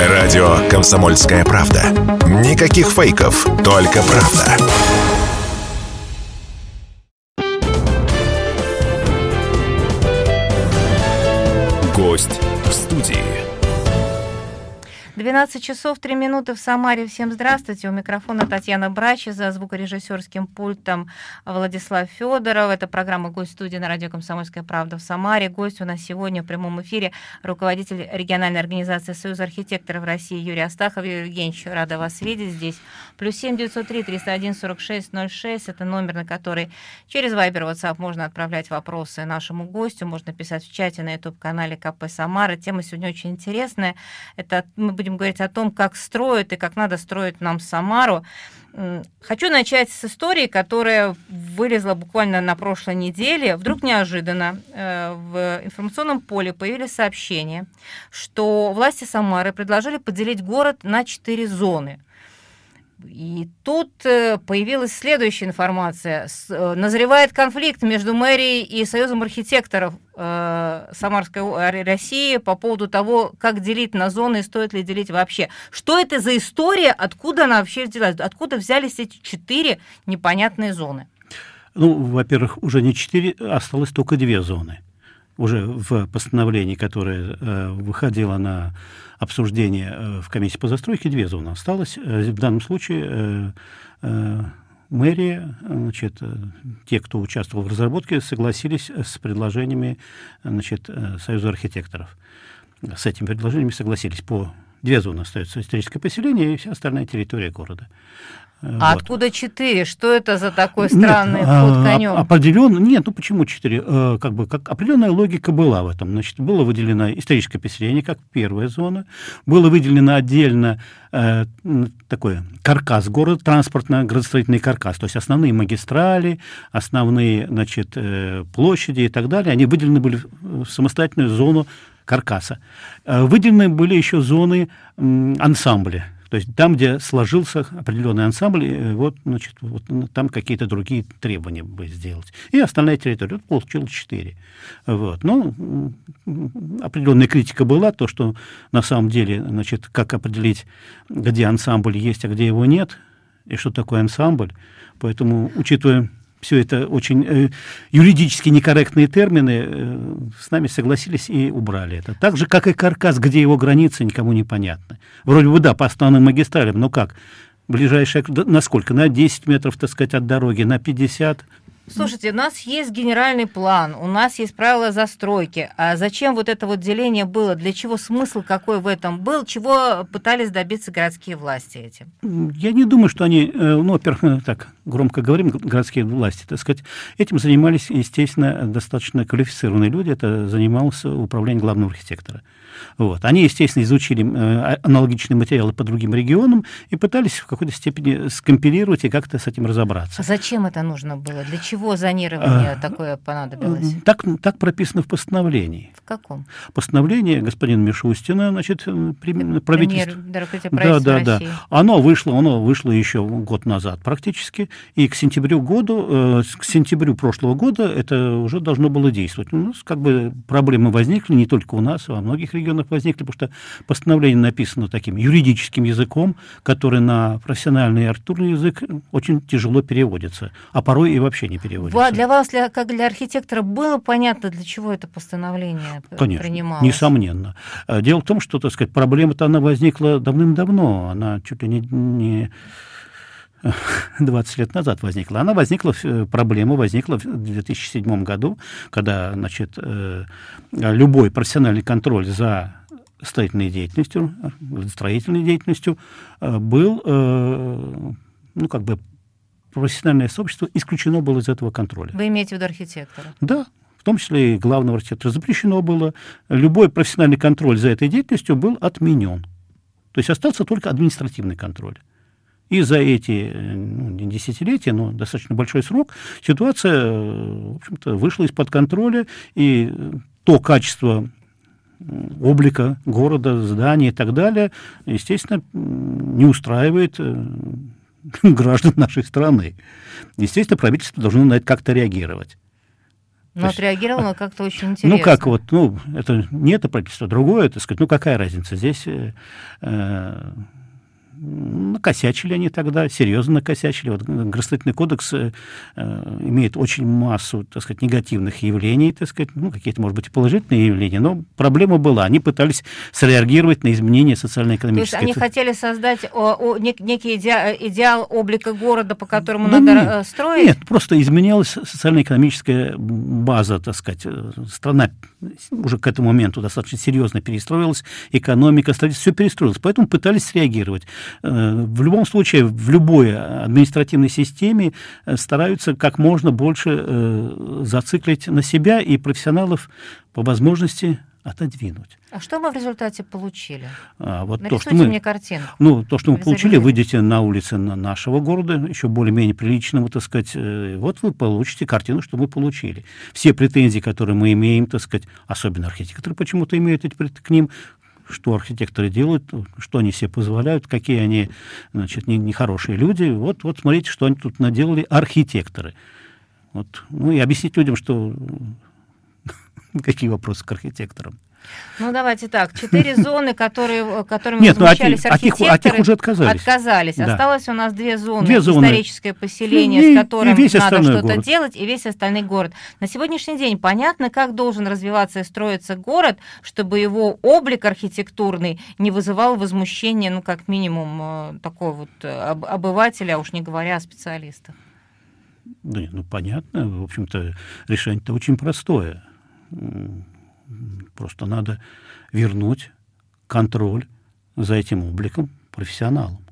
Радио «Комсомольская правда». Никаких фейков, только правда. Гость. 12 часов 3 минуты в Самаре. Всем здравствуйте. У микрофона Татьяна Брачи, за звукорежиссерским пультом Владислав Федоров. Это программа «Гость студии» на радио «Комсомольская правда» в Самаре. Гость у нас сегодня в прямом эфире руководитель региональной организации «Союз архитекторов России» Юрий Астахов. Юрий Евгеньевич, рада вас видеть здесь. Плюс 7 903 301 46 06. Это номер, на который через Viber WhatsApp можно отправлять вопросы нашему гостю. Можно писать в чате на YouTube-канале КП Самара. Тема сегодня очень интересная. Это мы будем будем говорить о том, как строят и как надо строить нам Самару. Хочу начать с истории, которая вылезла буквально на прошлой неделе. Вдруг неожиданно э, в информационном поле появились сообщения, что власти Самары предложили поделить город на четыре зоны. И тут э, появилась следующая информация. Э, назревает конфликт между мэрией и Союзом архитекторов э, Самарской России по поводу того, как делить на зоны и стоит ли делить вообще. Что это за история, откуда она вообще взялась, откуда взялись эти четыре непонятные зоны? Ну, во-первых, уже не четыре, осталось только две зоны. Уже в постановлении, которое э, выходило на обсуждение э, в комиссии по застройке, две зоны осталось. Э, в данном случае э, мэрия, значит, те, кто участвовал в разработке, согласились с предложениями значит, Союза архитекторов. С этими предложениями согласились по Две зоны остаются историческое поселение и вся остальная территория города. А вот. откуда четыре? Что это за такой странный нет, ход а, конем? Определенно, нет, ну почему четыре? Э, как бы как определенная логика была в этом. Значит, было выделено историческое поселение как первая зона, было выделено отдельно э, такой каркас города, транспортно-градостроительный каркас, то есть основные магистрали, основные, значит, э, площади и так далее, они выделены были в самостоятельную зону каркаса. Э, выделены были еще зоны ансамбля то есть там, где сложился определенный ансамбль, э, вот, значит, вот там какие-то другие требования бы сделать. И остальная территория. Вот получилось четыре. Вот. Но определенная критика была, то, что на самом деле, значит, как определить, где ансамбль есть, а где его нет, и что такое ансамбль. Поэтому, учитывая все это очень э, юридически некорректные термины, э, с нами согласились и убрали это. Так же, как и каркас, где его границы, никому не понятны. Вроде бы, да, по основным магистралям, но как? Ближайшая, на сколько? На 10 метров, так сказать, от дороги, на 50, Слушайте, у нас есть генеральный план, у нас есть правила застройки. А зачем вот это вот деление было? Для чего смысл какой в этом был? Чего пытались добиться городские власти этим? Я не думаю, что они, э, ну, во-первых, так громко говорим, городские власти, так сказать, этим занимались, естественно, достаточно квалифицированные люди. Это занимался управление главного архитектора. Вот. Они, естественно, изучили э, аналогичные материалы по другим регионам и пытались в какой-то степени скомпилировать и как-то с этим разобраться. А зачем это нужно было? Для чего зонирование а, такое понадобилось? Так, так прописано в постановлении. В каком? Постановление господина Мишустина, значит, правительство. Да, да, да. Оно вышло, оно вышло еще год назад практически, и к сентябрю году, э, к сентябрю прошлого года это уже должно было действовать. У нас как бы проблемы возникли не только у нас, а во многих регионах возникли, потому что постановление написано таким юридическим языком, который на профессиональный артурный язык очень тяжело переводится, а порой и вообще не переводится. Для вас, для, как для архитектора, было понятно, для чего это постановление Конечно, принималось? несомненно. Э, дело в том, что, так сказать, проблема-то она возникла давным-давно, она чуть ли не, не 20 лет назад возникла. Она возникла, э, проблема возникла в 2007 году, когда, значит, э, любой профессиональный контроль за строительной деятельностью, строительной деятельностью э, был, ну, как бы, профессиональное сообщество исключено было из этого контроля. Вы имеете в виду архитектора? Да, в том числе и главного архитектора. Запрещено было. Любой профессиональный контроль за этой деятельностью был отменен. То есть остался только административный контроль. И за эти ну, не десятилетия, но достаточно большой срок ситуация, в общем-то, вышла из-под контроля, и то качество облика города, зданий и так далее, естественно, не устраивает э, граждан нашей страны. Естественно, правительство должно на это как-то реагировать. Но есть, отреагировала как-то очень интересно. Ну как вот, ну это не это правительство, другое, так сказать, ну какая разница здесь? Э, э, накосячили они тогда, серьезно накосячили. Вот Градостроительный кодекс э, э, имеет очень массу, так сказать, негативных явлений, так сказать, ну, какие-то, может быть, и положительные явления, но проблема была. Они пытались среагировать на изменения социально-экономические. То есть они хотели создать о, о, нек, некий идеал, идеал облика города, по которому да надо нет, э, строить? Нет, просто изменялась социально-экономическая база, так сказать. Страна уже к этому моменту достаточно серьезно перестроилась, экономика, строительство, все перестроилось, поэтому пытались среагировать. Э, в любом случае, в любой административной системе э, стараются как можно больше э, зациклить на себя и профессионалов по возможности отодвинуть. А что мы в результате получили? А, вот то, что мы, мне картинку. Ну, то, что мы получили, выйдете на улицы нашего города, еще более-менее приличного, так сказать, вот вы получите картину, что мы получили. Все претензии, которые мы имеем, так сказать, особенно архитекторы почему-то имеют эти к ним, что архитекторы делают, что они себе позволяют, какие они, значит, нехорошие не люди. Вот, вот смотрите, что они тут наделали архитекторы. Вот. Ну и объяснить людям, что какие вопросы к архитекторам. Ну, давайте так. Четыре зоны, которые, которыми Нет, возмущались ну, от, архитекторы, от, них, от них уже отказались. Отказались. Да. Осталось у нас две зоны. Две зоны. Историческое поселение, и, с которым и надо что-то делать, и весь остальной город. На сегодняшний день понятно, как должен развиваться и строиться город, чтобы его облик архитектурный не вызывал возмущения, ну, как минимум, э, такой вот э, обывателя, а уж не говоря о специалистах. Да, ну, понятно. В общем-то, решение-то очень простое Просто надо вернуть контроль за этим обликом профессионалам.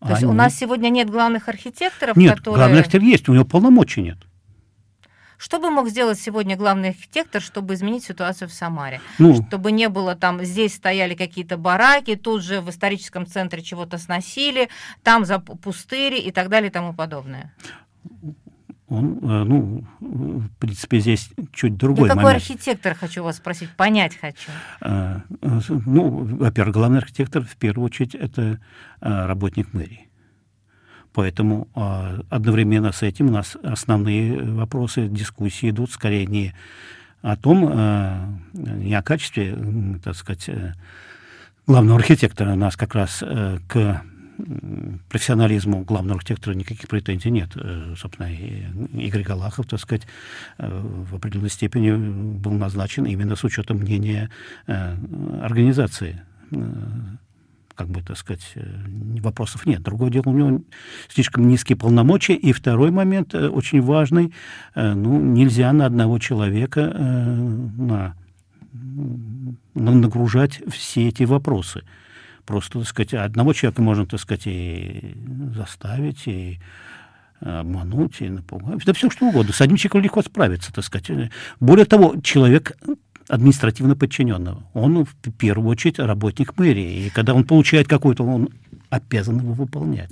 То есть у нас сегодня нет главных архитекторов, нет, которые... главный архитектор есть, у него полномочий нет. Что бы мог сделать сегодня главный архитектор, чтобы изменить ситуацию в Самаре? Ну, чтобы не было там, здесь стояли какие-то бараки, тут же в историческом центре чего-то сносили, там за пустыри и так далее и тому подобное он, э, ну, в принципе, здесь чуть другой какой момент. архитектор, хочу вас спросить, понять хочу. Э, э, ну, во-первых, главный архитектор, в первую очередь, это работник мэрии. Поэтому одновременно с этим у нас основные вопросы дискуссии идут скорее не о том, не о качестве, так сказать, главного архитектора. У нас как раз к профессионализму главного архитектора никаких претензий нет. Э, собственно, Игорь Галахов, так сказать, э, в определенной степени был назначен именно с учетом мнения э, организации как бы, так сказать, вопросов нет. Другое дело, у него слишком низкие полномочия. И второй момент, очень важный, ну, нельзя на одного человека на, нагружать все эти вопросы. Просто, так сказать, одного человека можно, так сказать, и заставить, и обмануть, и напугать. Да все что угодно. С одним человеком легко справиться, так сказать. Более того, человек административно подчиненного. Он в первую очередь работник мэрии. И когда он получает какой-то, он обязан его выполнять.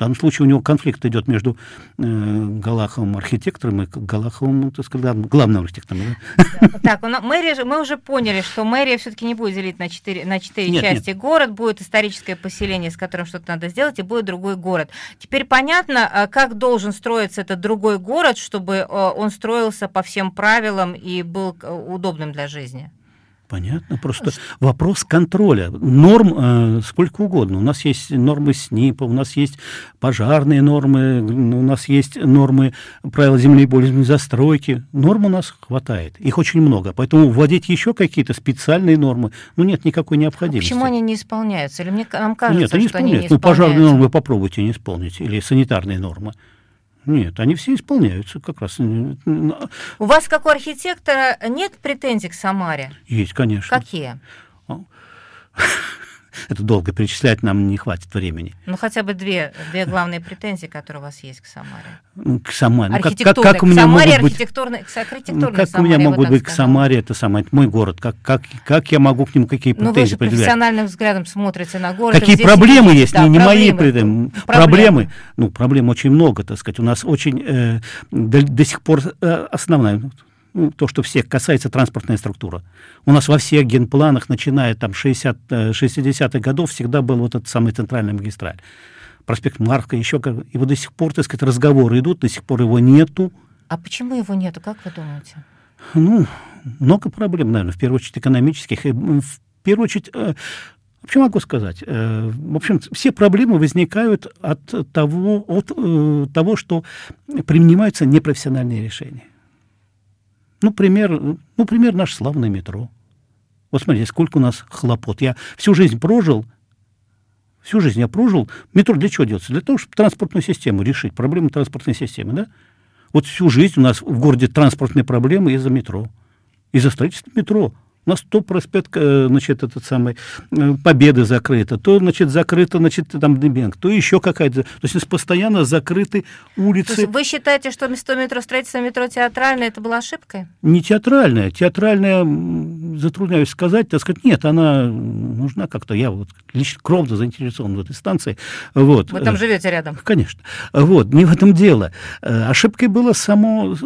В данном случае у него конфликт идет между э, Галаховым архитектором и Галаховым, ну, так сказать, главным архитектором. Да? Так, мэрия, мы уже поняли, что мэрия все-таки не будет делить на четыре, на четыре нет, части нет. город, будет историческое поселение, с которым что-то надо сделать, и будет другой город. Теперь понятно, а, как должен строиться этот другой город, чтобы э, он строился по всем правилам и был э, удобным для жизни. Понятно, просто вопрос контроля. Норм э, сколько угодно. У нас есть нормы СНИПа, у нас есть пожарные нормы, у нас есть нормы правил землеполисной застройки. Норм у нас хватает, их очень много. Поэтому вводить еще какие-то специальные нормы, ну нет никакой необходимости. А почему они не исполняются? Или мне нам кажется, нет, они что исполняются. они не исполняются? Ну, пожарные нормы попробуйте не исполнить, или санитарные нормы. Нет, они все исполняются как раз. У вас, как у архитектора, нет претензий к Самаре? Есть, конечно. Какие? Это долго перечислять нам не хватит времени. Ну, хотя бы две, две главные претензии, которые у вас есть к Самаре. К Самаре. Ну, как, как, как у меня Самаре могут быть... архитектурные, к ну, как Самаре, у меня могут быть к Самаре, это самое, это мой город. Как, как, как я могу к нему какие претензии Ну, вы же профессиональным взглядом смотрите на город. Какие проблемы есть, да, не, не мои. Проблемы. проблемы. Ну, проблем очень много, так сказать. У нас очень э, до, до сих пор э, основная ну, то, что всех касается транспортная структура. У нас во всех генпланах, начиная там 60, 60-х э, годов, всегда был вот этот самый центральный магистраль. Проспект Марка, еще как... И вот до сих пор, так сказать, разговоры идут, до сих пор его нету, А почему его нету, как вы думаете? Ну, много проблем, наверное, в первую очередь экономических. И в первую очередь, э, вообще могу сказать, э, в общем, все проблемы возникают от того, от того, что принимаются непрофессиональные решения. Ну, пример, ну, пример наш славное метро. Вот смотрите, сколько у нас хлопот. Я всю жизнь прожил, всю жизнь я прожил. Метро для чего делается? Для того, чтобы транспортную систему решить, проблему транспортной системы, да? Вот всю жизнь у нас в городе транспортные проблемы из-за метро, из-за строительства метро. У нас то проспект, э, значит, этот самый, э, Победы закрыта, то, значит, закрыто, значит, там Дебенк, то еще какая-то. То есть у нас постоянно закрыты улицы. То есть вы считаете, что место метро, строительство метро театральное, это была ошибкой? Не театральная. Театральная, затрудняюсь сказать, так сказать, нет, она нужна как-то. Я вот лично кровно заинтересован в этой станции. Вот. Вы там живете рядом? Конечно. Вот, не в этом дело. Э, ошибкой было само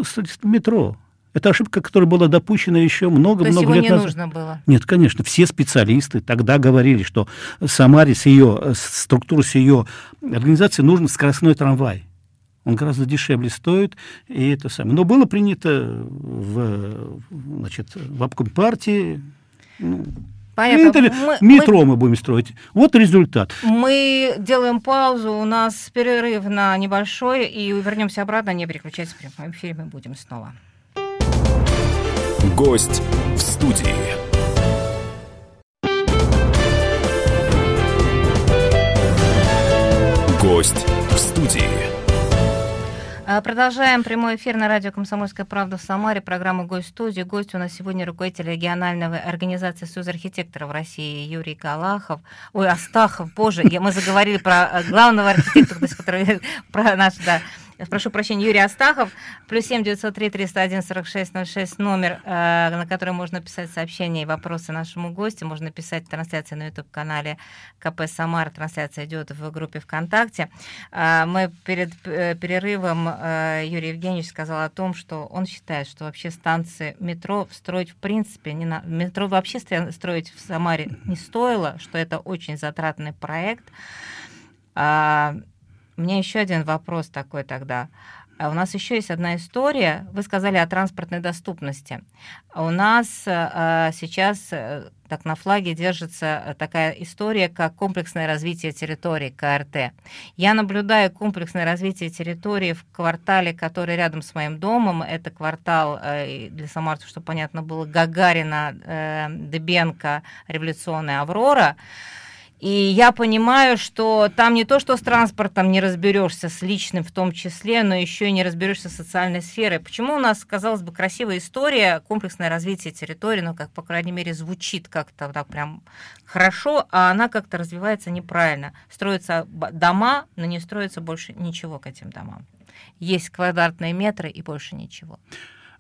метро. Это ошибка, которая была допущена еще много-много много лет назад. нужно было? Нет, конечно. Все специалисты тогда говорили, что Самаре с ее структурой, с ее организацией нужен скоростной трамвай. Он гораздо дешевле стоит, и это самое. Но было принято в, значит, в обком партии. Ну, Понятно. Мы, метро мы, мы будем строить. Вот результат. Мы делаем паузу, у нас перерыв на небольшой, и вернемся обратно. Не переключайтесь, в прямом эфире мы будем снова. Гость в студии. Гость в студии. А, продолжаем прямой эфир на радио «Комсомольская правда» в Самаре, программа «Гость в студии». Гость у нас сегодня руководитель региональной организации «Союз архитекторов России» Юрий Галахов. Ой, Астахов, боже, мы заговорили про э, главного архитектора, про наш, да, прошу прощения, Юрий Астахов, плюс 7 903 301 46 06, номер, э, на который можно писать сообщения и вопросы нашему гостю, можно писать трансляции на YouTube-канале КП Самара, трансляция идет в группе ВКонтакте. Э, мы перед э, перерывом э, Юрий Евгеньевич сказал о том, что он считает, что вообще станции метро строить в принципе, не на... метро вообще строить в Самаре не стоило, что это очень затратный проект. А, у меня еще один вопрос такой тогда. А у нас еще есть одна история. Вы сказали о транспортной доступности. У нас э, сейчас э, так на флаге держится такая история, как комплексное развитие территории КРТ. Я наблюдаю комплексное развитие территории в квартале, который рядом с моим домом. Это квартал э, для самарцев, чтобы понятно было, Гагарина, э, Дебенко, Революционная Аврора. И я понимаю, что там не то, что с транспортом не разберешься, с личным в том числе, но еще и не разберешься с социальной сферой. Почему у нас, казалось бы, красивая история, комплексное развитие территории, ну, как, по крайней мере, звучит как-то так прям хорошо, а она как-то развивается неправильно. Строятся дома, но не строится больше ничего к этим домам. Есть квадратные метры и больше ничего.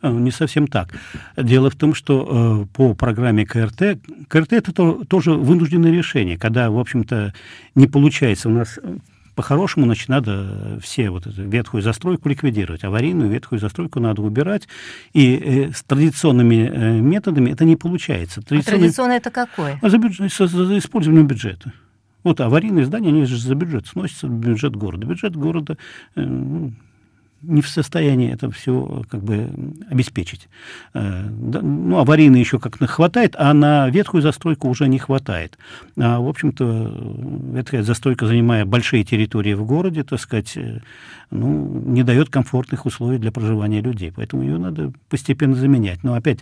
Э, не совсем так. Дело в том, что э, по программе КРТ, КРТ это то, тоже вынужденное решение, когда, в общем-то, не получается у нас э, по-хорошему, значит, надо все вот эту ветхую застройку ликвидировать. Аварийную ветхую застройку надо убирать. И э, с традиционными э, методами это не получается. Традиционный... А традиционно это какое? За, бюджет, за, за использованием бюджета. Вот аварийные здания, они же за бюджет сносятся бюджет города. Бюджет города э, ну, не в состоянии это все как бы обеспечить. Э, ну, аварийно еще как-то хватает, а на ветхую застройку уже не хватает. А, в общем-то, ветхая застройка, занимая большие территории в городе, так сказать, э, ну, не дает комфортных условий для проживания людей. Поэтому ее надо постепенно заменять. Но опять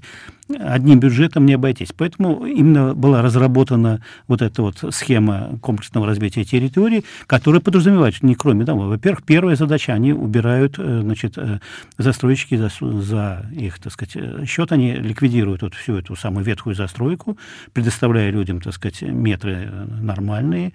одним бюджетом не обойтись. Поэтому именно была разработана вот эта вот схема комплексного развития территории, которая подразумевает, не кроме того, во-первых, первая задача, они убирают, э, значит, э, застройщики за, за их, так сказать, э, счет, они ликвидируют вот всю эту самую ветхую застройку, предоставляя людям, так сказать, метры нормальные,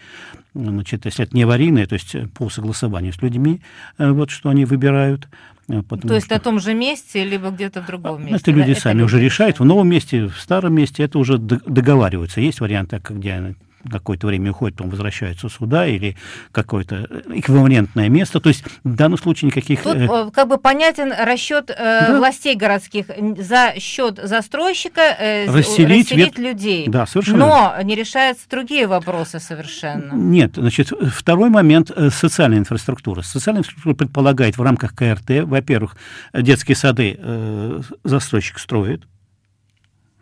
значит, если это не аварийные, то есть по согласованию с людьми, вот что они выбирают, Э, То есть что... на том же месте, либо где-то в другом месте? Это люди да? сами это уже решают. В новом месте, в старом месте это уже договариваются. Есть варианты, где какое-то время уходят, потом возвращаются сюда или какое-то эквивалентное место. То есть в данном случае никаких... Тут э, как бы понятен расчет э, да. властей городских за счет застройщика э, расселить, расселить вет... людей. Да, совершенно. Но не решаются другие вопросы совершенно. Нет, значит, второй момент э, – социальная инфраструктура. Социальная инфраструктура предполагает в рамках КРТ, во-первых, детские сады э, застройщик строит,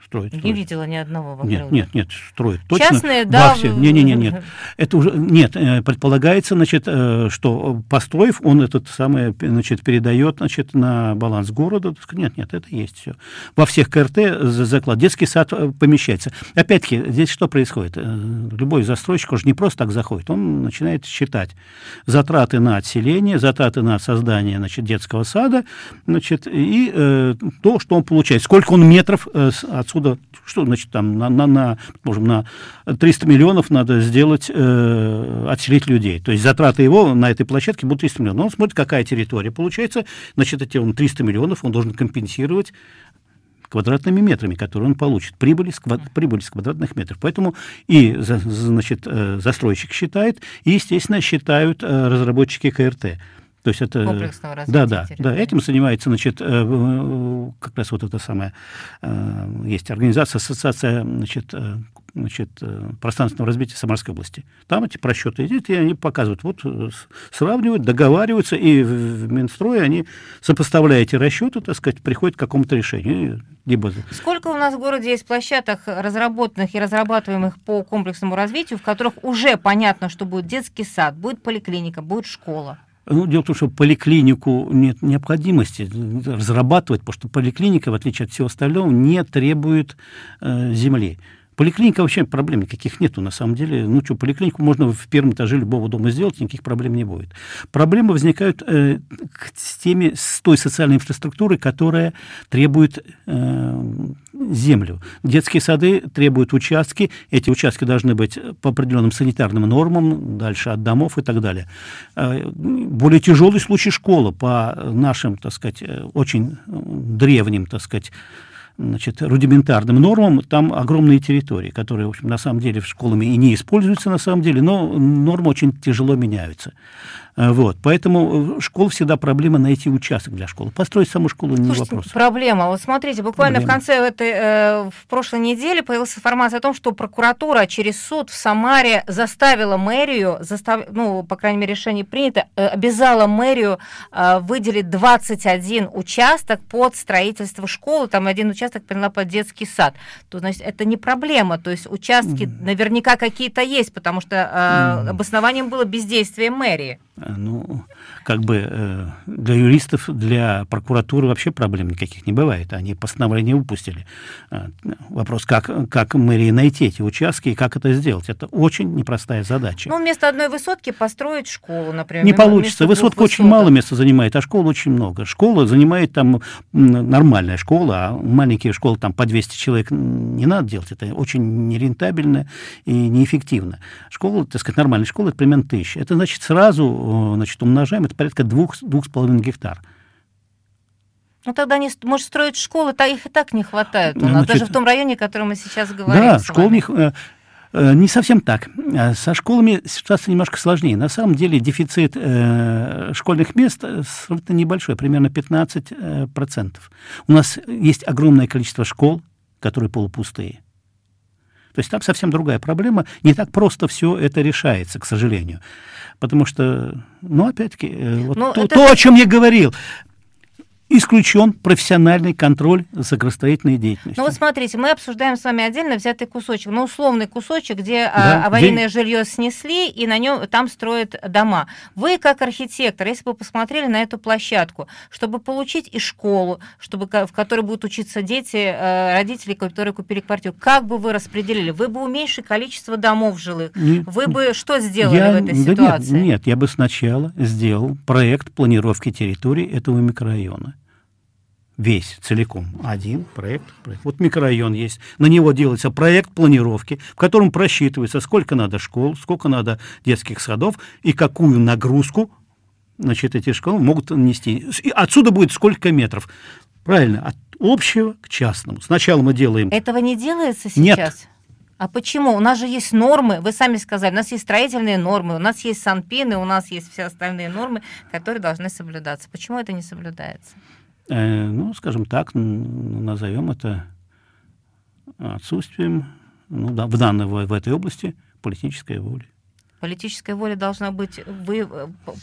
строят. Не строят. видела ни одного в Нет, нет, нет, строят. Точно. Частные, да. Все. Не, не, не, нет. Это уже нет. Э, предполагается, значит, э, что построив, он этот самый, значит, передает, значит, на баланс города. Нет, нет, это есть все. Во всех КРТ заклад детский сад э, помещается. Опять-таки, здесь что происходит? Любой застройщик уже не просто так заходит, он начинает считать затраты на отселение, затраты на создание, значит, детского сада, значит, и э, то, что он получает, сколько он метров э, отсюда года, что значит там на, на, на, можем, на 300 миллионов надо сделать, э, отселить людей. То есть затраты его на этой площадке будут 300 миллионов. Он смотрит, какая территория получается, значит, эти он 300 миллионов он должен компенсировать квадратными метрами, которые он получит, прибыли с, квад... прибыли с квадратных метров. Поэтому и значит, э, застройщик считает, и, естественно, считают э, разработчики КРТ. То есть это... Комплексного развития Да, да, да. Этим занимается, значит, э, э, как раз вот это самое, э, есть организация, ассоциация, значит, значит, пространственного развития Самарской области. Там эти просчеты идут, и они показывают, вот сравнивают, договариваются, и в Минстрое они, сопоставляя эти расчеты, так сказать, приходят к какому-то решению. Либо... Сколько у нас в городе есть площадок, разработанных и разрабатываемых по комплексному развитию, в которых уже понятно, что будет детский сад, будет поликлиника, будет школа? Ну, дело в том, что поликлинику нет необходимости разрабатывать, потому что поликлиника, в отличие от всего остального, не требует э, земли. Поликлиника вообще проблем никаких нету, на самом деле. Ну что, поликлинику можно в первом этаже любого дома сделать, никаких проблем не будет. Проблемы возникают э, с, теми, с той социальной инфраструктурой, которая требует э, землю. Детские сады требуют участки, эти участки должны быть по определенным санитарным нормам, дальше от домов и так далее. Э, более тяжелый случай школа по нашим, так сказать, э, очень древним, так сказать, значит, рудиментарным нормам, там огромные территории, которые, в общем, на самом деле школами и не используются на самом деле, но нормы очень тяжело меняются. Э, вот. Поэтому э, школа всегда проблема найти участок для школы. Построить саму школу не Слушайте, вопрос. Проблема. Вот смотрите, буквально проблема. в конце этой, э, в прошлой недели появилась информация о том, что прокуратура через суд в Самаре заставила мэрию, застав... ну, по крайней мере, решение принято, э, обязала мэрию э, выделить 21 участок под строительство школы, там один участок приняла под детский сад. То, значит, это не проблема, то есть участки mm. наверняка какие-то есть, потому что э, mm. обоснованием было бездействие мэрии. Э, ну, как бы э, для юристов, для прокуратуры вообще проблем никаких не бывает. Они постановление выпустили. Э, вопрос, как, как мэрии найти эти участки и как это сделать. Это очень непростая задача. Ну, вместо одной высотки построить школу, например. Не получится. Высотка очень мало места занимает, а школа очень много. Школа занимает там нормальная школа, а маленькие школы там по 200 человек не надо делать. Это очень нерентабельно и неэффективно. Школа, так сказать, нормальная школа, это примерно тысяча. Это значит сразу значит, умножаем, это порядка двух с половиной гектар. Ну тогда не, может строить школы, то их и так не хватает у нас, значит, даже в том районе, о котором мы сейчас говорим. Да, школ не, э, э, не совсем так. Э, со школами ситуация немножко сложнее. На самом деле дефицит э, школьных мест сравнительно небольшой, примерно 15%. Э, у нас есть огромное количество школ, которые полупустые. То есть там совсем другая проблема. Не так просто все это решается, к сожалению. Потому что, ну, опять-таки, э, вот ну, то, это... то, о чем я говорил, исключен профессиональный контроль за градостроительной деятельностью. Ну вот смотрите, мы обсуждаем с вами отдельно взятый кусочек, ну условный кусочек, где а, да, аварийное где... жилье снесли и на нем там строят дома. Вы как архитектор, если бы посмотрели на эту площадку, чтобы получить и школу, чтобы в которой будут учиться дети, э, родители, которые купили квартиру, как бы вы распределили? Вы бы уменьшили количество домов жилых. Не, вы бы что сделали я, в этой да ситуации? Нет, нет, я бы сначала сделал проект планировки территории этого микрорайона весь целиком. Один проект, проект. Вот микрорайон есть. На него делается проект планировки, в котором просчитывается, сколько надо школ, сколько надо детских садов и какую нагрузку значит, эти школы могут нести. И отсюда будет сколько метров. Правильно, от общего к частному. Сначала мы делаем... Этого не делается сейчас? Нет. А почему? У нас же есть нормы, вы сами сказали, у нас есть строительные нормы, у нас есть санпины, у нас есть все остальные нормы, которые должны соблюдаться. Почему это не соблюдается? Э, ну, скажем так, назовем это отсутствием ну, да, в данной в, этой области политической воли. Политическая воля должна быть вы,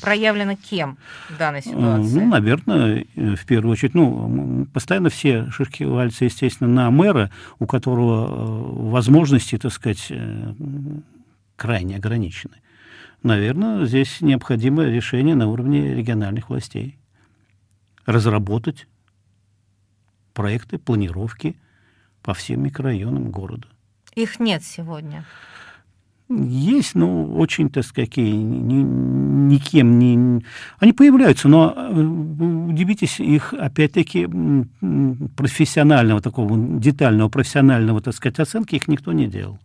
проявлена кем в данной ситуации? Ну, наверное, э, в первую очередь, ну, постоянно все шишки валятся, естественно, на мэра, у которого э, возможности, так сказать, э, крайне ограничены. Наверное, здесь необходимо решение на уровне региональных властей. Разработать проекты, планировки по всем микрорайонам города. Их нет сегодня. Есть, но очень, так сказать, ни, никем не... Они появляются, но э, удивитесь, их, опять-таки, профессионального, такого детального, профессионального, так сказать, оценки их никто не делал.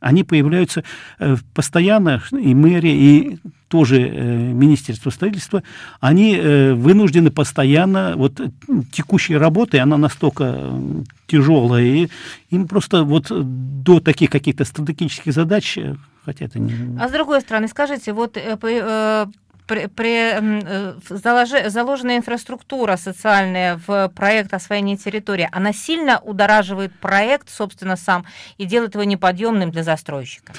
Они появляются э, постоянно, и мэрия, и тоже э, Министерство строительства, они э, вынуждены постоянно, вот текущей работы, она настолько тяжелая, и им просто вот до таких каких-то стратегических задач, хотя это не... А с другой стороны, скажите, вот при, при, э, заложи, заложенная инфраструктура социальная в проект освоения территории, она сильно удораживает проект, собственно, сам, и делает его неподъемным для застройщика?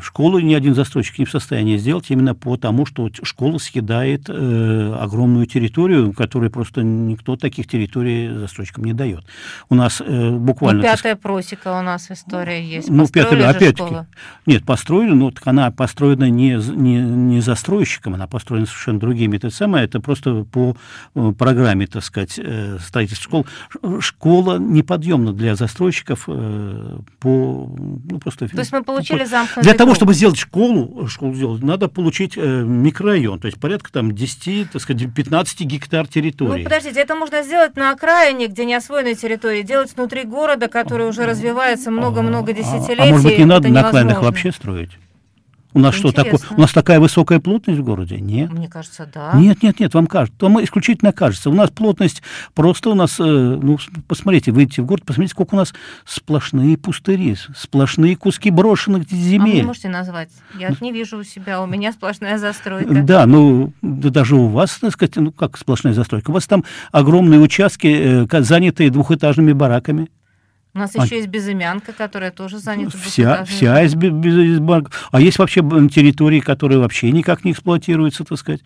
Школу ни один застройщик не в состоянии сделать именно потому, что школа съедает э, огромную территорию, которую просто никто таких территорий застройщикам не дает. У нас э, буквально... Ну, пятая просека у нас в истории есть. Ну, пятая, опять-таки. Нет, построили, но она построена не, не, не застройщиком, она построена совершенно другими. Это самое, это просто по э, программе, так сказать, э, строительства школ. Школа неподъемна для застройщиков э, по... Ну, просто, То есть мы получили замкнутый для того, чтобы сделать школу, школу сделать, надо получить микрорайон, то есть порядка там 10, так сказать, 15 гектар территории. Ну, подождите, это можно сделать на окраине, где не освоенной территории, делать внутри города, который уже развивается много-много десятилетий. А, а может быть, не надо на окраинах вообще строить? У нас что такое? У нас такая высокая плотность в городе? Нет. Мне кажется, да. Нет, нет, нет, вам кажется. Вам исключительно кажется. У нас плотность просто у нас, э, ну, посмотрите, выйдите в город, посмотрите, сколько у нас сплошные пустыри, сплошные куски брошенных земель. А вы можете назвать? Я не вижу у себя, у меня сплошная застройка. Да, ну, да даже у вас, так сказать, ну, как сплошная застройка? У вас там огромные участки, э, занятые двухэтажными бараками. У нас а... еще есть безымянка, которая тоже занята. Вся, вся из безымянок. А есть вообще территории, которые вообще никак не эксплуатируются, так сказать.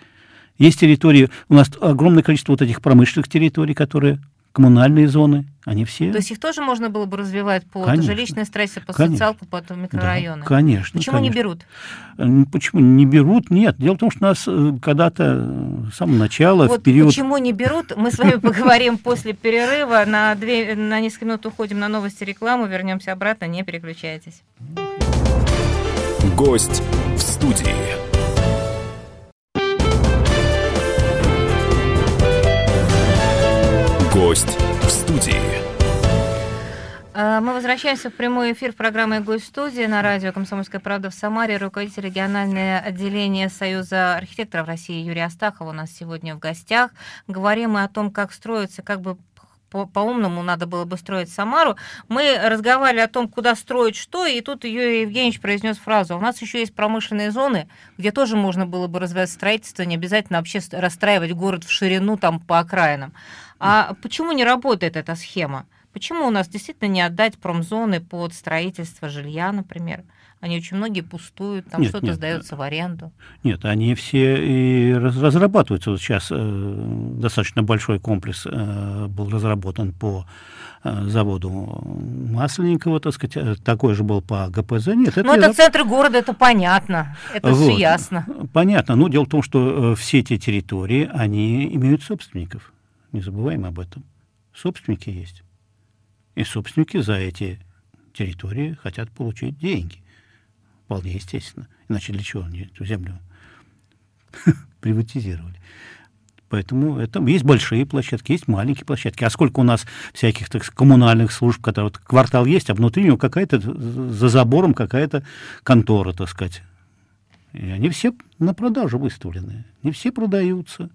Есть территории, у нас огромное количество вот этих промышленных территорий, которые коммунальные зоны, они все... То есть их тоже можно было бы развивать по конечно. жилищной стрессе, по конечно. социалку, по микрорайону? Да, конечно. Почему конечно. не берут? Почему не берут? Нет. Дело в том, что нас э, когда-то э, с самого начала, вот в период... почему не берут, мы с вами поговорим после перерыва. На, две, на несколько минут уходим на новости рекламу, вернемся обратно, не переключайтесь. Гость в студии. Гость в студии. А, мы возвращаемся в прямой эфир программы «Гость в студии» на радио «Комсомольская правда» в Самаре. Руководитель регионального отделения Союза архитекторов России Юрий Астахов у нас сегодня в гостях. Говорим мы о том, как строится, как бы по-умному надо было бы строить Самару. Мы разговаривали о том, куда строить что, и тут Юрий Евгеньевич произнес фразу. У нас еще есть промышленные зоны, где тоже можно было бы развивать строительство, не обязательно вообще расстраивать город в ширину там по окраинам. А почему не работает эта схема? Почему у нас действительно не отдать промзоны под строительство жилья, например? Они очень многие пустуют, там что-то сдается в аренду. Нет, они все и разрабатываются. Вот сейчас э, достаточно большой комплекс э, был разработан по э, заводу Масленникова, так сказать, э, такой же был по ГПЗ. Нет, это, ну, это центр города, это понятно, это вот, все ясно. Понятно, но дело в том, что э, все эти территории, они имеют собственников. Не забываем об этом. Собственники есть. И собственники за эти территории хотят получить деньги. Вполне естественно. Иначе для чего они эту землю приватизировали? Поэтому это есть большие площадки, есть маленькие площадки. А сколько у нас всяких так, коммунальных служб, когда вот квартал есть, а внутри него какая-то за забором какая-то контора, так сказать. И они все на продажу выставлены. Не все продаются,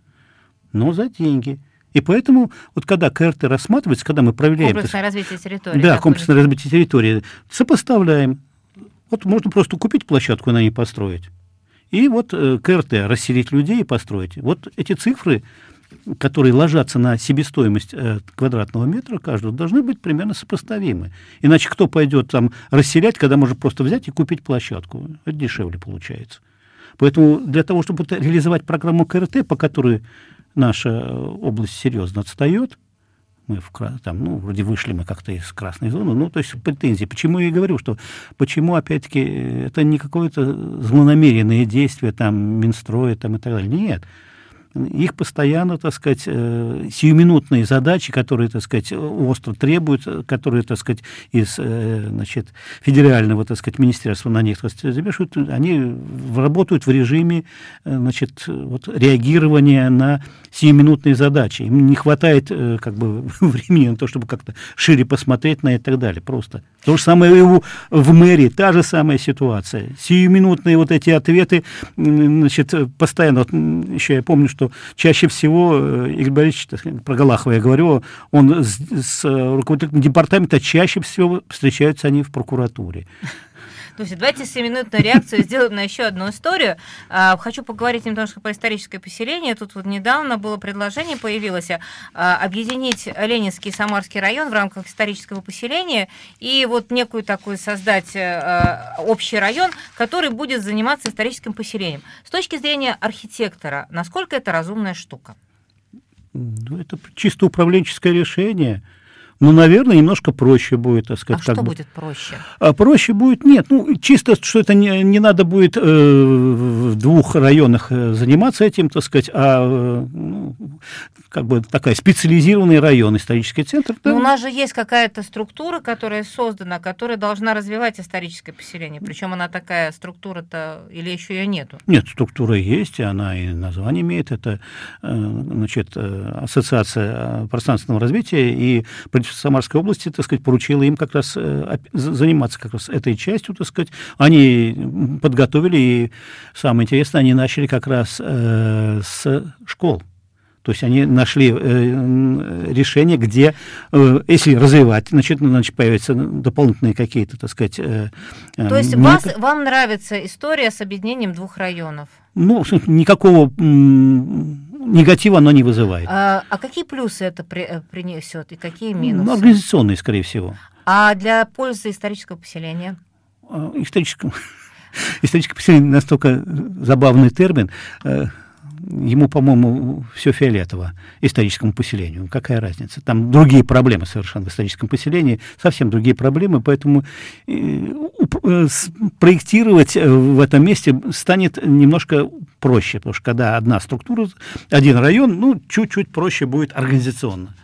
но за деньги. И поэтому, вот когда КРТ рассматривается, когда мы проверяем... Комплексное развитие территории. Да, комплексное развитие территории. Сопоставляем. Вот можно просто купить площадку и на ней построить. И вот э, КРТ, расселить людей и построить. Вот эти цифры, которые ложатся на себестоимость э, квадратного метра каждого, должны быть примерно сопоставимы. Иначе кто пойдет там расселять, когда можно просто взять и купить площадку? Это дешевле получается. Поэтому для того, чтобы реализовать программу КРТ, по которой наша область серьезно отстает, мы в, там, ну, вроде вышли мы как-то из красной зоны, ну, то есть претензии. Почему я и говорю, что почему, опять-таки, это не какое-то злонамеренное действие, там, Минстроя, там, и так далее. Нет их постоянно, так сказать, э, сиюминутные задачи, которые, так сказать, остро требуют, которые, так сказать, из, э, значит, федерального, так сказать, министерства на них, так сказать, замешивают, они работают в режиме, э, значит, вот, реагирования на сиюминутные задачи. Им не хватает, как бы, времени на то, чтобы как-то шире посмотреть на это и так далее. Просто. То же самое и в мэрии, та же самая ситуация. Сиюминутные вот эти ответы, значит, постоянно, вот, еще я помню, что что чаще всего э, Игорь Борисович, про Галахова я говорю, он с, с руководителем департамента чаще всего встречаются они в прокуратуре. Есть давайте семиминутную реакцию сделаем на еще одну историю. А, хочу поговорить немножко про историческое поселение. Тут вот недавно было предложение, появилось, а, объединить Ленинский и Самарский район в рамках исторического поселения и вот некую такую создать а, общий район, который будет заниматься историческим поселением. С точки зрения архитектора, насколько это разумная штука? Ну, это чисто управленческое решение. Ну, наверное, немножко проще будет, так сказать. А что бы. будет проще? А проще будет, нет, ну, чисто, что это не, не надо будет э, в двух районах э, заниматься этим, так сказать, а э, ну, как бы такая специализированный район, исторический центр. Да? Но у нас же есть какая-то структура, которая создана, которая должна развивать историческое поселение. Причем она такая структура-то или еще ее нету? Нет, структура есть, она и название имеет. Это значит, Ассоциация пространственного развития и Самарской области, так сказать, поручила им как раз заниматься как раз этой частью, так сказать. Они подготовили, и самое интересное, они начали как раз с школ. То есть они нашли э, решение, где, э, если развивать, значит, значит, появятся дополнительные какие-то, так сказать... Э, То есть вас, вам нравится история с объединением двух районов? Ну, никакого негатива оно не вызывает. А, а какие плюсы это при, принесет и какие минусы? Ну, организационные, скорее всего. А для пользы исторического поселения? Исторического... Историческое поселение настолько забавный термин ему, по-моему, все фиолетово историческому поселению. Какая разница? Там другие проблемы совершенно в историческом поселении, совсем другие проблемы, поэтому э, э, проектировать э, в этом месте станет немножко проще, потому что когда одна структура, один район, ну, чуть-чуть проще будет организационно.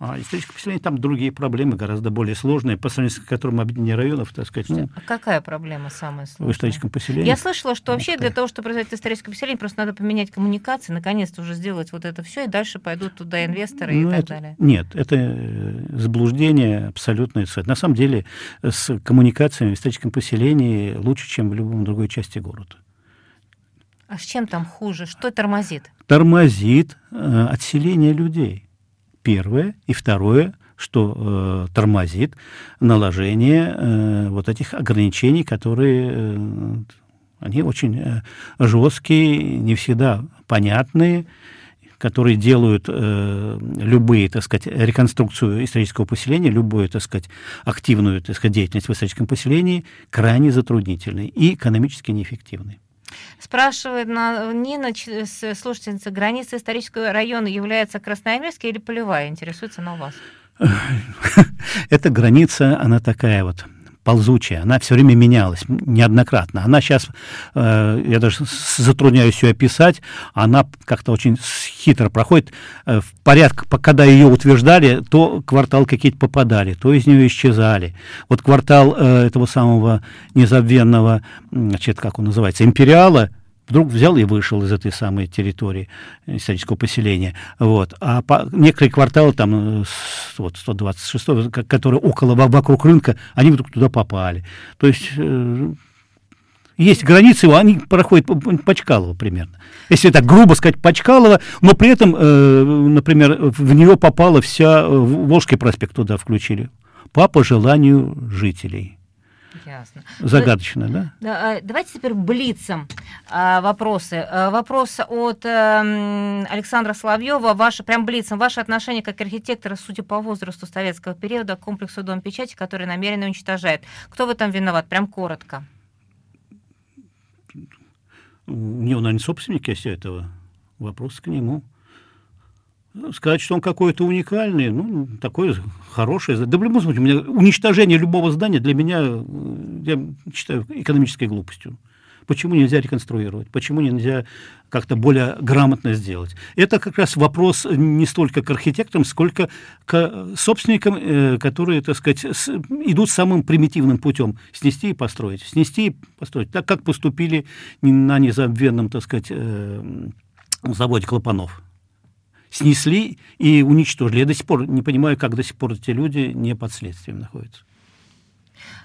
А историческое поселение, там другие проблемы, гораздо более сложные, по сравнению с которым объединение районов, так сказать. Ну, а какая проблема самая сложная? В историческом поселении. Я слышала, что вообще для того, чтобы производить историческое поселение, просто надо поменять коммуникации, наконец-то уже сделать вот это все, и дальше пойдут туда инвесторы ну, и так это, далее. Нет, это э, заблуждение абсолютное. На самом деле с коммуникациями в историческом поселении лучше, чем в любом другой части города. А с чем там хуже? Что тормозит? Тормозит э, отселение людей первое. И второе, что э, тормозит наложение э, вот этих ограничений, которые э, они очень э, жесткие, не всегда понятные, которые делают э, любые, так сказать, реконструкцию исторического поселения, любую, так сказать, активную, так сказать, деятельность в историческом поселении крайне затруднительной и экономически неэффективной. Спрашивает Нина, слушательница, граница исторического района является Красноармейской или Полевая? Интересуется на у вас. Эта граница, она такая вот ползучая, она все время менялась неоднократно. Она сейчас, э, я даже затрудняюсь ее описать, она как-то очень хитро проходит. Э, в порядке, когда ее утверждали, то квартал какие-то попадали, то из нее исчезали. Вот квартал э, этого самого незабвенного, значит, как он называется, империала, вдруг взял и вышел из этой самой территории исторического поселения. Вот. А по, некоторые кварталы, там, вот 126 которые около, вокруг рынка, они вдруг туда попали. То есть э, Есть границы, они проходят по Чкалова примерно. Если так грубо сказать, по Чкалова, но при этом, э, например, в нее попала вся э, Волжский проспект туда включили. По пожеланию жителей. Ясно. Загадочно, да? да? А, давайте теперь блицом а, вопросы. А, вопрос от эм, Александра Соловьева. Ваше, прям блицом. Ваше отношение как архитектора, судя по возрасту советского периода, к комплексу Дом печати, который намеренно уничтожает. Кто в этом виноват? Прям коротко. У него, наверное, собственник есть этого. Вопрос к нему. Сказать, что он какой-то уникальный, ну, такой хороший. Да любом случае, меня, уничтожение любого здания для меня, я считаю, экономической глупостью. Почему нельзя реконструировать? Почему нельзя как-то более грамотно сделать? Это как раз вопрос не столько к архитекторам, сколько к собственникам, э, которые, так сказать, идут самым примитивным путем. Снести и построить. Снести и построить. Так, как поступили на незабвенном, так сказать, э, заводе Клопанов снесли и уничтожили. Я до сих пор не понимаю, как до сих пор эти люди не под следствием находятся.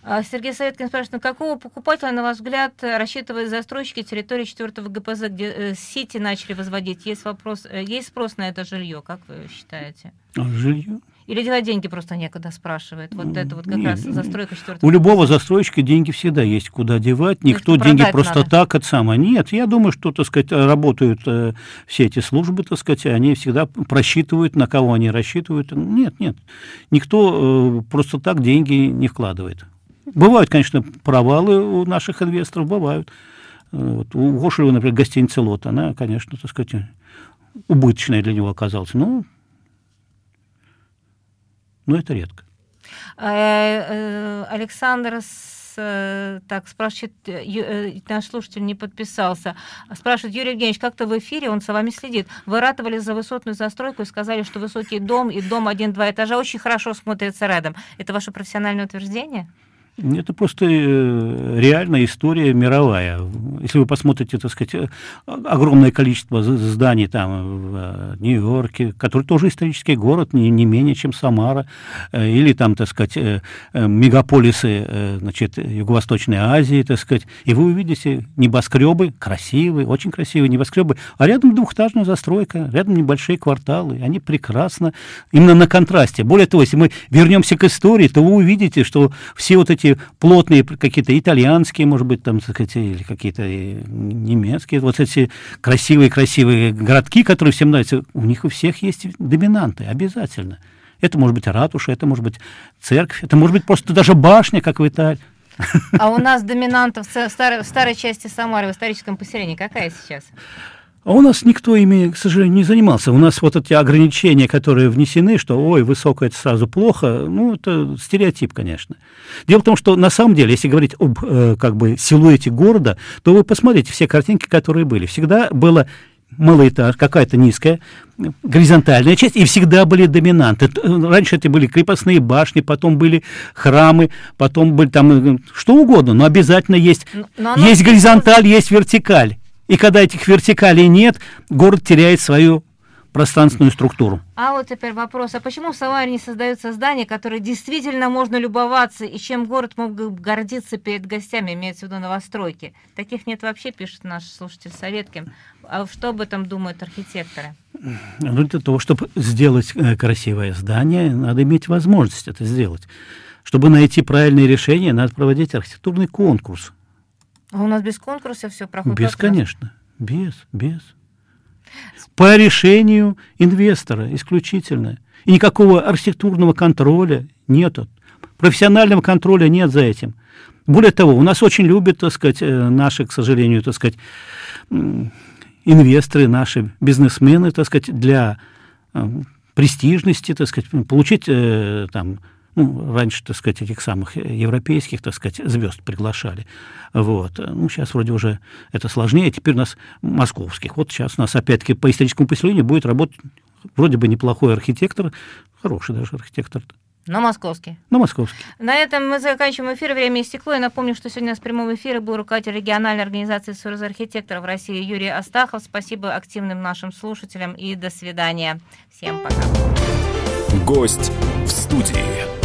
А, Сергей Советкин спрашивает, на какого покупателя, на ваш взгляд, рассчитывают застройщики территории 4 ГПЗ, где э, сети начали возводить? Есть, вопрос, э, есть спрос на это жилье, как вы считаете? А, жилье? Или девать деньги просто некуда, спрашивает. Вот это вот как Нет, раз застройка четвертого. У любого застройщика деньги всегда есть куда девать. Никто деньги просто надо. так от сама. Нет, я думаю, что, так сказать, работают э, все эти службы, так сказать, они всегда просчитывают, на кого они рассчитывают. Нет, нет. Никто э, просто так деньги не вкладывает. Бывают, конечно, провалы у наших инвесторов, бывают. Вот. У Гошева, например, гостиница «Лот», она, конечно, так сказать, убыточная для него оказалась. Но но это редко. Э, э, Александр э, так, спрашивает, наш слушатель не подписался. Спрашивает Юрий Евгеньевич, как-то в эфире, он за вами следит. Вы ратовали за высотную застройку и сказали, что высокий дом и дом один-два этажа очень хорошо смотрятся рядом. Это ваше профессиональное утверждение? Это просто э, реальная история мировая. Если вы посмотрите, так сказать, э, огромное количество зданий там в э, Нью-Йорке, который тоже исторический город, не, не менее, чем Самара, или там, так сказать, мегаполисы, значит, Юго-Восточной Азии, так сказать, и вы увидите небоскребы, красивые, очень красивые небоскребы, а рядом двухэтажная застройка, рядом небольшие кварталы, они прекрасно, именно на контрасте. Более того, если мы вернемся к истории, то вы увидите, что все вот эти эти плотные какие-то итальянские, может быть, там, так сказать, или какие-то немецкие, вот эти красивые-красивые городки, которые всем нравятся, у них у всех есть доминанты, обязательно. Это может быть ратуша, это может быть церковь, это может быть просто даже башня, как в Италии. А у нас доминантов в старой, в старой части Самары, в историческом поселении какая сейчас? А у нас никто ими, к сожалению, не занимался. У нас вот эти ограничения, которые внесены, что, ой, высокое это сразу плохо, ну, это стереотип, конечно. Дело в том, что на самом деле, если говорить об э, как бы силуэте города, то вы посмотрите все картинки, которые были. Всегда было малоэтаж, какая-то низкая, горизонтальная часть, и всегда были доминанты. Раньше это были крепостные башни, потом были храмы, потом были там э, что угодно, но обязательно есть, но есть горизонталь, есть вертикаль. И когда этих вертикалей нет, город теряет свою пространственную структуру. А вот теперь вопрос, а почему в Самаре не создаются здания, которые действительно можно любоваться, и чем город мог бы гордиться перед гостями, имеется в виду новостройки? Таких нет вообще, пишет наш слушатель Советкин. А что об этом думают архитекторы? Ну, для того, чтобы сделать э, красивое здание, надо иметь возможность это сделать. Чтобы найти правильное решение, надо проводить архитектурный конкурс а у нас без конкурса все проходит? Без, конечно. Без, без. По решению инвестора исключительно. И никакого архитектурного контроля нет. Профессионального контроля нет за этим. Более того, у нас очень любят, так сказать, э, наши, к сожалению, так сказать, инвесторы, наши бизнесмены, так сказать, для э, престижности, так сказать, получить э, там ну, раньше, так сказать, этих самых европейских, так сказать, звезд приглашали. Вот. Ну, сейчас вроде уже это сложнее. Теперь у нас московских. Вот сейчас у нас опять-таки по историческому поселению будет работать вроде бы неплохой архитектор, хороший даже архитектор. На московский. На московский. На этом мы заканчиваем эфир. Время истекло. Я напомню, что сегодня с прямом эфира был руководитель региональной организации Союз архитекторов России Юрий Астахов. Спасибо активным нашим слушателям и до свидания. Всем пока. Гость в студии.